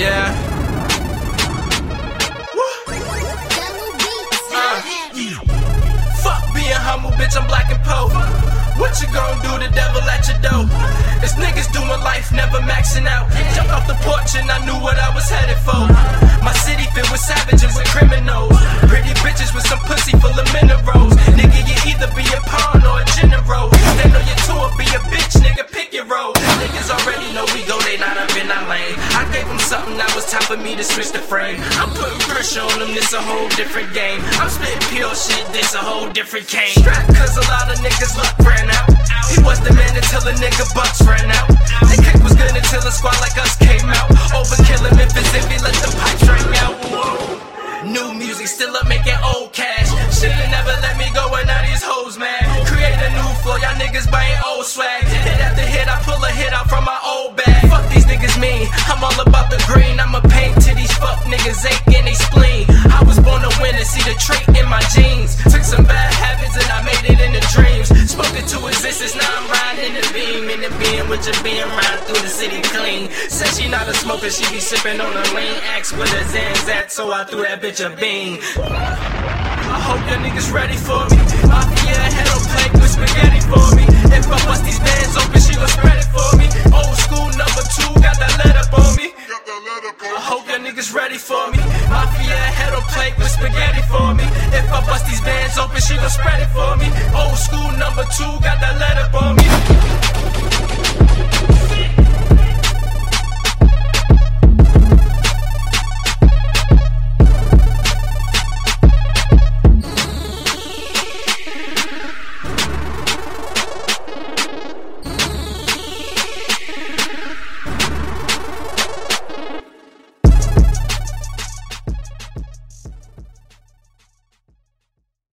Yeah. Uh, Fuck being humble, bitch, I'm black and po. What you gon' do, the devil at your door? It's niggas doing life, never maxing out. Jumped off the porch and I knew what I was headed for. My city filled with savages and criminals. Pretty bitches with some pussy full of minerals. Nigga, you either be a pawn or a general. They know you two or be a bitch, nigga, pick your role. Niggas already know we go, they not up in our lane. Them something, now it's time for me to switch the frame. I'm putting pressure on them, this a whole different game. I'm spitting pure shit, this a whole different cane. Strap, cause a lot of niggas luck ran out. He was the man until a nigga bucks ran out. The kick was good until a squad like us came out. Overkill him if it's if he let the pipes ring out. Whoa. New music still up making old cash. Shoulda never let me The green. I'ma paint to these fuck niggas ache in they spleen. I was born to win and see the trait in my genes. Took some bad habits and I made it into dreams. Spoken to existence, now I'm riding in the beam. In the beam with your being riding through the city clean. Said she not a smoker, she be sipping on a lean. Axe with a Zans at, so I threw that bitch a bean. I hope your niggas ready for me. Mafia hope your niggas ready for me. Mafia head on plate with spaghetti for me. If I bust these bands open, she gon' spread it for me. Old school number two, got that letter.